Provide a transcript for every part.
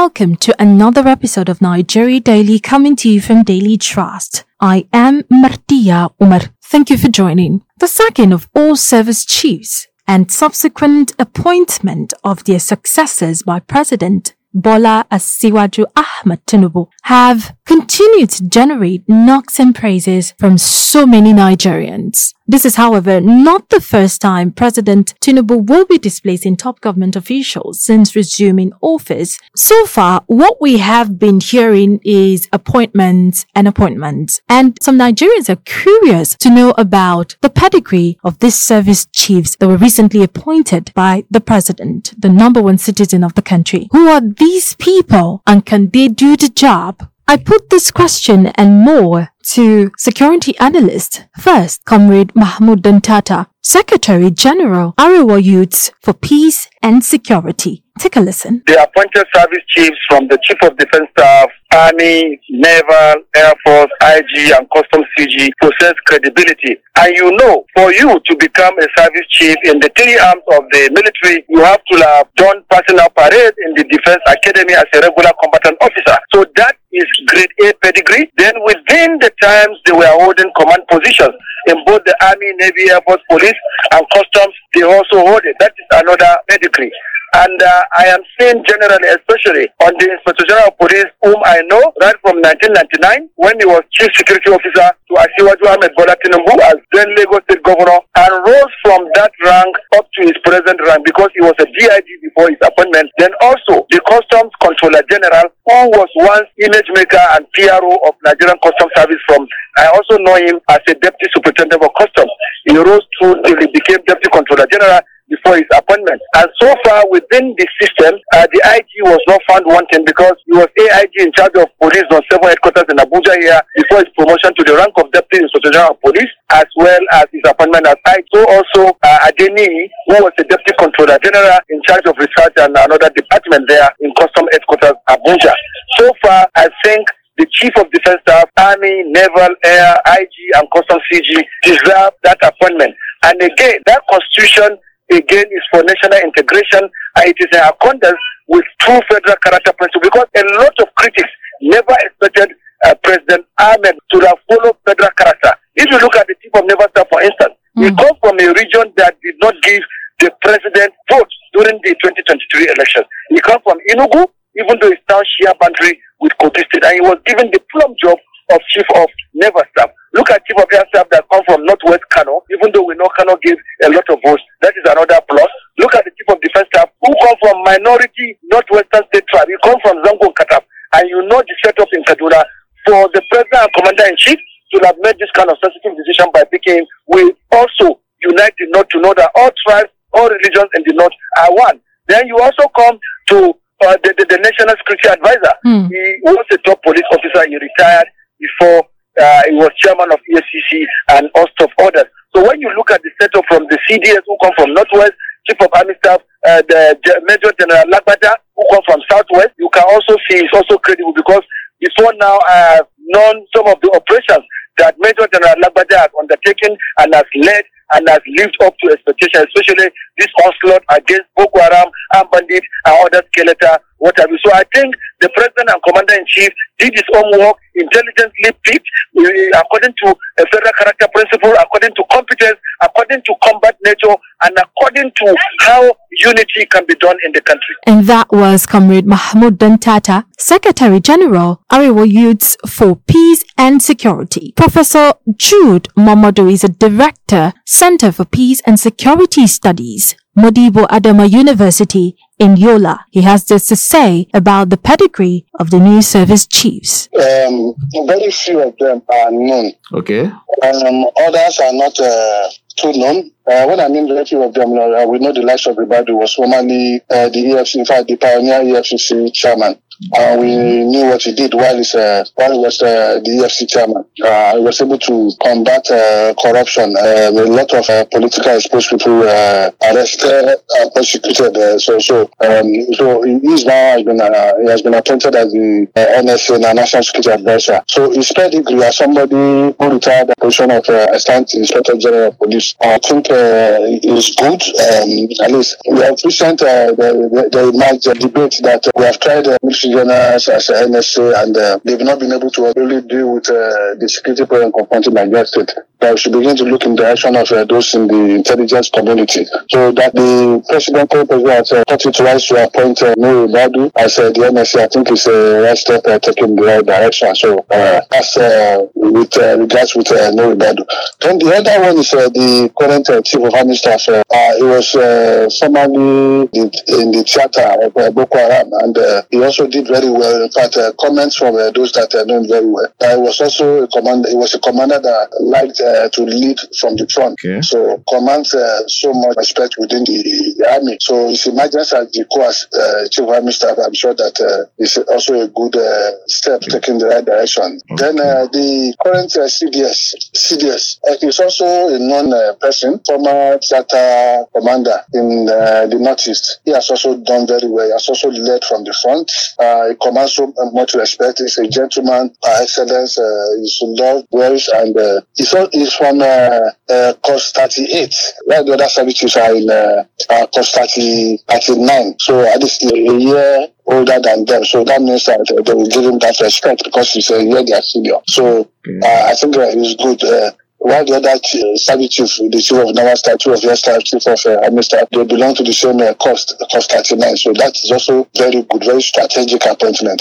Welcome to another episode of Nigeria Daily coming to you from Daily Trust. I am Martia Umar. Thank you for joining. The sacking of all service chiefs and subsequent appointment of their successors by President Bola Asiwaju Ahmed Tinubu have continued to generate knocks and praises from so many Nigerians. This is, however, not the first time President Tinubu will be displacing top government officials since resuming office. So far, what we have been hearing is appointments and appointments. And some Nigerians are curious to know about the pedigree of these service chiefs that were recently appointed by the president, the number one citizen of the country. Who are these people and can they do the job? I put this question and more to security analyst. First, Comrade Mahmoud Dantata, Secretary General, Arewa Youths for Peace and Security. Take a listen. The appointed service chiefs from the Chief of Defense Staff, Army, Naval, Air Force, IG, and Customs CG possess credibility. And you know, for you to become a service chief in the three arms of the military, you have to have done personal parade in the Defense Academy as a regular combatant officer. So that is grade eh, A pedigree. Then within the times they were holding command positions in both the Army, Navy, Air Force, Police, and Customs, they also hold it. That is another pedigree. And uh, I am saying generally, especially on the General of Police, whom I know right from 1999 when he was Chief Security Officer to Asiwaju Ahmed Bola Tinubu as then Lagos State Governor and rose from that rank up to his present rank because he was a DIG before his appointment. Then also the Customs Controller General who was once image maker and PRO of Nigerian Customs Service from, I also know him as a Deputy Superintendent of Customs. He rose through till he became Deputy Controller General before his appointment. And so far within the system, uh, the IG was not found wanting because he was AIG in charge of police on seven headquarters in Abuja here before his promotion to the rank of Deputy Inspector General of Police as well as his appointment as IG. So also uh, Adeni, who was the Deputy Controller General in charge of research and another department there in Custom Headquarters Abuja. So far, I think the Chief of Defense Staff, Army, Naval, Air, IG, and Customs CG deserve that appointment. And again, that constitution again is for national integration and it is in accordance with true federal character principle because a lot of critics never expected uh, President Ahmed to have followed federal character. If you look at the Chief of Naval Staff, for instance, mm. he comes from a region that did not give the president votes during the 2023 elections. He comes from Enugu, even though it's now share boundary with Kogi State, and he was given the plum job of Chief of Naval Staff. Look at Chief of Air Staff that come from Northwest Kano, even though we know Kano gives a lot of votes. That is another plus. Look at the Chief of Defense Staff who come from minority Northwestern State tribe. You come from Zangon Kataf, and you know the setup in Kaduna. For the President and Commander in Chief to have made this kind of sensitive decision by picking, we also unite the North to know that all tribes, all religions in the North are one. Then you also come to uh, the, the, the, National Security Advisor. Mm. He was a top police officer. He retired before uh, he was chairman of EFCC and host of others. So when you look at the setup from the CDS who come from Northwest, Chief of Army Staff, uh, the Major General Lagbaja who come from Southwest, you can also see it's also credible because before now I have known some of the operations that Major General Lagbaja has undertaken and has led and has lived up to expectation, especially this onslaught against Boko Haram, and bandits, and other skeleton, what have you. So I think the president and commander in chief did his own work, intelligently picked uh, according to a federal character principle, according to competence, according to combat nature, and according to how unity can be done in the country. And that was Comrade Mahmoud Dantata, Secretary General, Arewa Youths for Peace and Security. Professor Jude Momodu is a director, Center for Peace and Security Studies, Modibo Adama University in Yola. He has this to say about the pedigree of the new service chiefs. Um, very few of them are known. Okay. Um, others are not uh, too known. Uh, when I mean very few of them, uh, we know the likes of Ribadu was formerly uh, the EFC, in fact, the pioneer EFCC chairman. Uh, we knew what he did while, uh, while he was uh, the EFC chairman. Uh, he was able to combat uh, corruption. Uh, a lot of politically exposed people arrested and prosecuted. So, so, um, so he's now has been, he has been appointed as the NSA, National Security Advisor. So his pedigree as somebody who retired the position of uh, Assistant Inspector General of Police, I think uh, is good. Um, at least we have recent the, the, the debate that we have tried uh, as uh, NSA and uh, they've not been able to really deal with uh, the security problem confronting Nigeria State. That should begin to look in the direction of uh, those in the intelligence community. So that the president, president has uh, thought it wise to appoint uh, Nuhu Ribadu as uh, the NSA, I think is a right step uh, taking the right direction. So uh, that's uh, with uh, regards with uh, Nuhu Ribadu. Then the other one is uh, the current uh, chief of army staff. Uh, uh, he was uh, formerly in the theater of uh, Boko Haram, and uh, he also did very well. In fact, uh, comments from uh, those that uh, know him very well. Uh, he was also a commander. He was a commander that liked uh, to lead from the front. Okay. So commands uh, so much respect within the, the army. So his emergence as the course uh, chief army staff, I'm sure that uh, is also a good uh, step taking the right direction. Then uh, the current uh, CDS, CDS uh, is also a known uh, person, former theater commander in uh, the Northeast. He has also done very well. He has also led from the front. Uh, he commands so much respect. He's a gentleman par excellence. Uh, he's loved well, and uh, he's, al- he's from uh, uh, Cost 38. While the other services are in uh, uh, Cost 30, 39. So at least a year older than them. So that means that they will give him that respect because he's a year their senior. So uh, I think uh, he's good. Uh, while the other uh, service chief, the chief of Naval Staff, chief of Air Staff, chief of uh, Army they belong to the same uh, cost, cost 39. So that is also very good, very strategic appointment.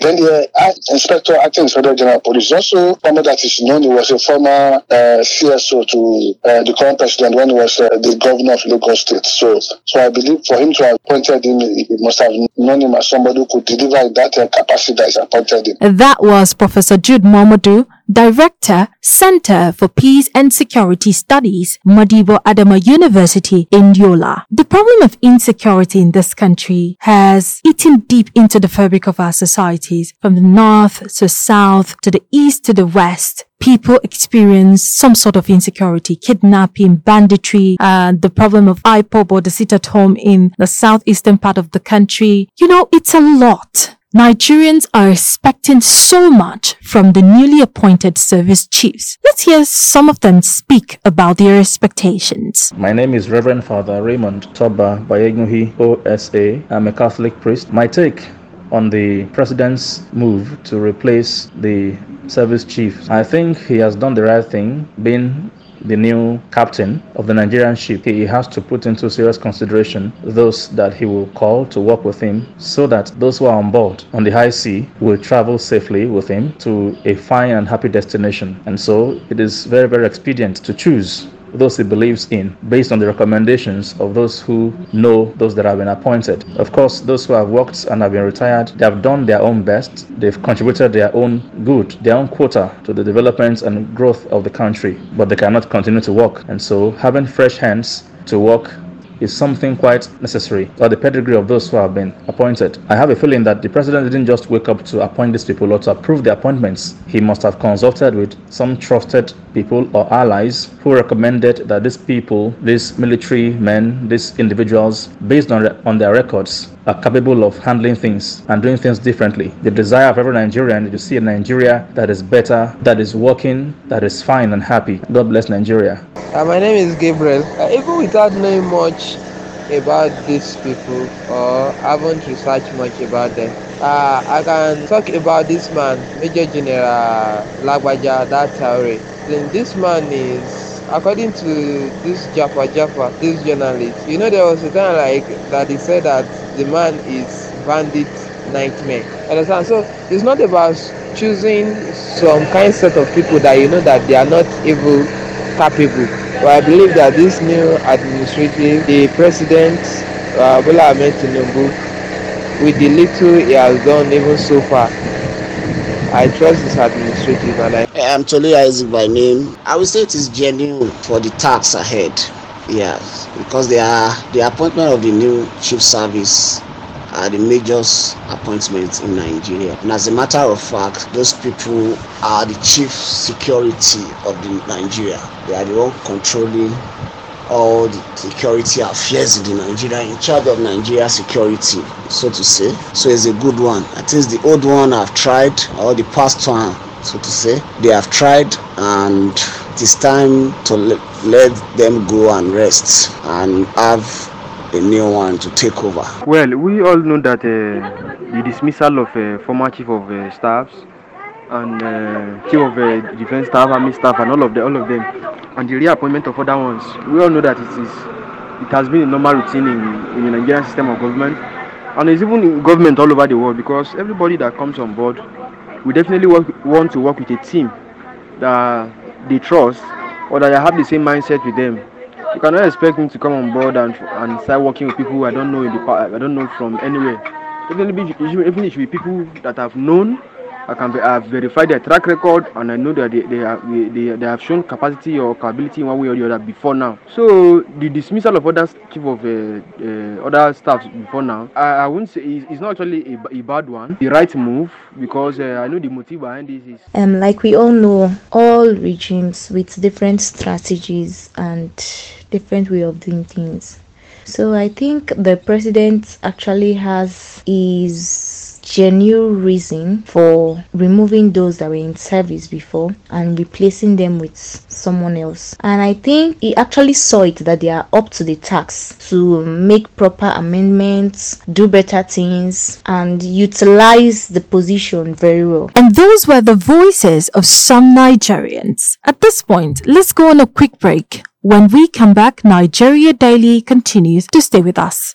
Then the uh, Inspector, Acting Inspector General Police, also someone that is known, he was a former uh, CSO to uh, the current president when he was uh, the governor of Lagos State. So, so I believe for him to have appointed him, he he must have known him as somebody who could deliver that uh, capacity that is appointed him. That was Professor Jude Momodu, Director, Center for Peace and Security Studies, Modibo Adama University in Yola. The problem of insecurity in this country has eaten deep into the fabric of our societies, from the north to south to the east to the west people experience some sort of insecurity, kidnapping, banditry, uh, the problem of IPOB or the sit at home in the southeastern part of the country. You know, it's a lot. Nigerians are expecting so much from the newly appointed service chiefs. Let's hear some of them speak about their expectations. My name is Reverend Father Raymond Toba Bayeguhi, OSA. I'm a Catholic priest. My take on the president's move to replace the service chief, I think he has done the right thing, being the new captain of the Nigerian ship, he has to put into serious consideration those that he will call to work with him so that those who are on board on the high sea will travel safely with him to a fine and happy destination. And so it is very, very expedient to choose those he believes in based on the recommendations of those who know those that have been appointed. Of course, those who have worked and have been retired, they have done their own best. They've contributed their own good, their own quota to the development and growth of the country, but they cannot continue to work. And so having fresh hands to work is something quite necessary, or the pedigree of those who have been appointed. I have a feeling that the president didn't just wake up to appoint these people or to approve the appointments. He must have consulted with some trusted people or allies who recommended that these people, these military men, these individuals, based on, on their records, are capable of handling things and doing things differently. The desire of every Nigerian is to see a Nigeria that is better, that is working, that is fine and happy. God bless Nigeria. Uh, my name is Gabriel. Uh, even without knowing much about these people or haven't researched much about them, uh, I can talk about this man, Major General Lagbaja. Then this man is, according to this Jaafar Jaafar, this journalist, you know, there was a time like that he said that the man is bandit nightmare. Understand? So it's not about choosing some kind set of people that you know that they are not able capable. But I believe that this new administrative, the president, uh, Bola Ahmed Tinubu, with the little he has done even so far, I trust this administrative and I I'm Tolu Isaac by name. I would say it is genuine for the tax ahead. Yes, because they are uh, the appointment of the new chief service are the major appointments in Nigeria. And as a matter of fact, those people are the chief security of the Nigeria. They are the one controlling all the security affairs in Nigeria, in charge of Nigeria security, so to say. So it's a good one. I think the old one I've tried, or the past one, so to say. They have tried, and it is time to let, them go and rest and have a new one to take over. Well, we all know that uh, the dismissal of uh, former chief of uh, staffs and uh, chief of uh, defense staff, army staff, and all of the, all of them, and the reappointment of other ones. We all know that it is it has been a normal routine in, in the Nigerian system of government, and it's even in government all over the world because everybody that comes on board, we definitely work, want to work with a team that they trust or that they have the same mindset with them. You cannot expect me to come on board and and start working with people I don't know in the I don't know from anywhere. Definitely, even it should be people that I've known I can be, I have verified their track record and I know that they, they, have, they, they have shown capacity or capability in one way or the other before now. So the dismissal of other chief of uh, uh, other staffs before now, I, I wouldn't say it's, it's not actually a, a, bad one. The right move because uh, I know the motive behind this is. Um, like we all know, all regimes with different strategies and different way of doing things. So I think the president actually has his genuine reason for removing those that were in service before and replacing them with someone else. And I think he actually saw it that they are up to the task to make proper amendments, do better things, and utilize the position very well. And those were the voices of some Nigerians. At this point, let's go on a quick break. When we come back, Nigeria Daily continues to stay with us.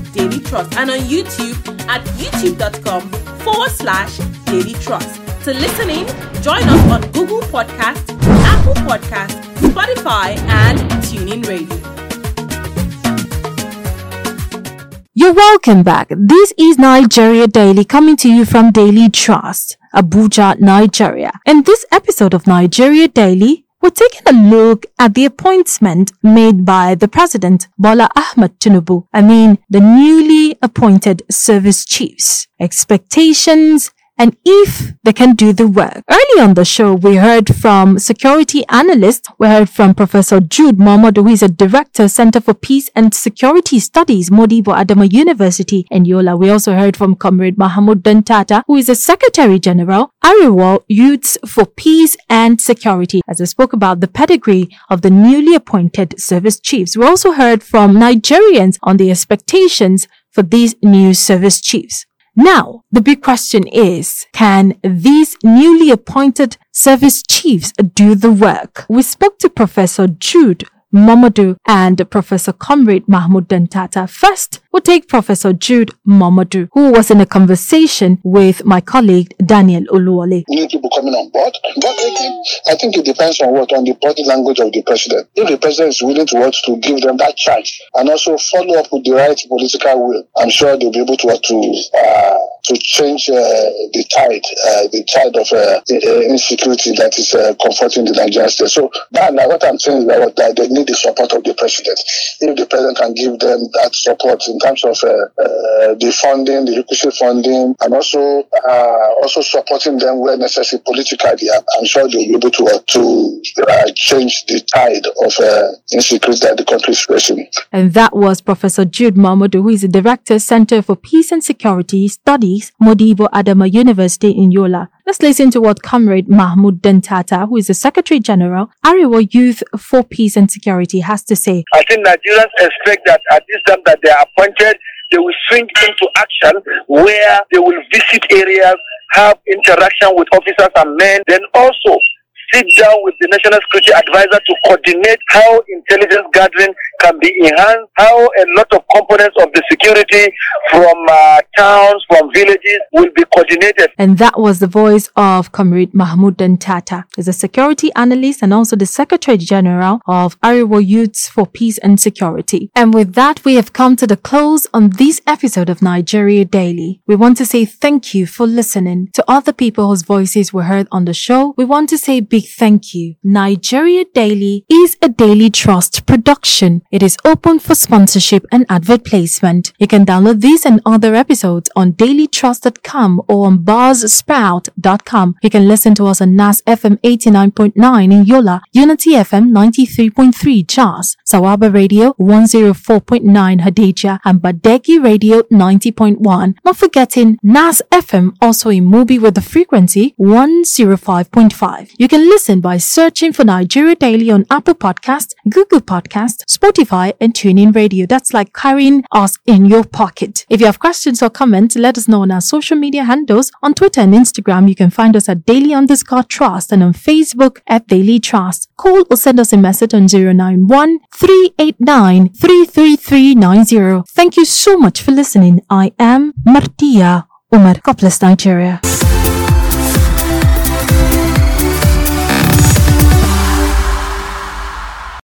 daily trust, and on YouTube at youtube.com forward slash daily trust. To listen in, join us on Google Podcast, Apple Podcast, Spotify, and TuneIn Radio. You're welcome back. This is Nigeria Daily coming to you from Daily Trust, Abuja, Nigeria. In this episode of Nigeria Daily, we're taking a look at the appointment made by the President Bola Ahmed Tinubu. I mean, the newly appointed service chiefs. Expectations and if they can do the work. Early on the show, we heard from security analysts. We heard from Professor Jude Mohammed, who is a director, Center for Peace and Security Studies, Modibo Adama University in Yola. We also heard from Comrade Mahmoud Dantata, who is a Secretary General, Arewa Youths for Peace and Security, as I spoke about the pedigree of the newly appointed service chiefs. We also heard from Nigerians on the expectations for these new service chiefs. Now, the big question is, can these newly appointed service chiefs do the work? We spoke to Professor Jude Momodu and Professor Comrade Mahmoud Dantata. First, we'll take Professor Jude Momodu, who was in a conversation with my colleague Daniel Uluwale. New people coming on board. But I think it depends on what, on the body language of the president. If the president is willing to work to give them that charge and also follow up with the right political will, I'm sure they'll be able to work to uh, to change uh, the tide, uh, the tide of uh, insecurity that is uh, confronting the Nigerian state. So now what I'm saying is that, that they need the support of the president. If the president can give them that support in terms of uh, uh, the funding, the requisite funding, and also also supporting them where necessary politically, I'm sure they'll be able to to change the tide of insecurity that the country is facing. And that was Professor Jude Mahmoud, who is the director, Center for Peace and Security Studies Modibo Adama University in Yola. Let's listen to what Comrade Mahmoud Dantata, who is the Secretary General, Arewa Youth for Peace and Security, has to say. I think Nigerians expect that at this time that they are appointed, they will swing into action where they will visit areas, have interaction with officers and men, then also sit down with the National Security Advisor to coordinate how intelligence gathering can be enhanced, how a lot of components of the security from uh, towns, from villages will be coordinated. And that was the voice of Comrade Mahmoud Dantata. He's a security analyst and also the Secretary General of Arewa Youths for Peace and Security. And with that, we have come to the close on this episode of Nigeria Daily. We want to say thank you for listening. To other people whose voices were heard on the show, we want to say big thank you. Nigeria Daily is a Daily Trust production. It is open for sponsorship and advert placement. You can download these and other episodes on dailytrust.com or on buzzsprout.com. You can listen to us on NAS FM 89.9 in Yola, Unity FM 93.3 Jos, Sawaba Radio 104.9 Hadejia, and Badeggi Radio 90.1. Not forgetting NAS FM also in Mubi with the frequency 105.5. You can listen by searching for Nigeria Daily on Apple Podcast, Google Podcast, Spotify, and TuneIn Radio. That's like carrying us in your pocket. If you have questions or comments, let us know on our social media handles. On Twitter and Instagram, you can find us at daily underscore trust and on Facebook at Daily Trust. Call or send us a message on 091 389 33390. Thank you so much for listening. I am Martia Umar. God bless Nigeria.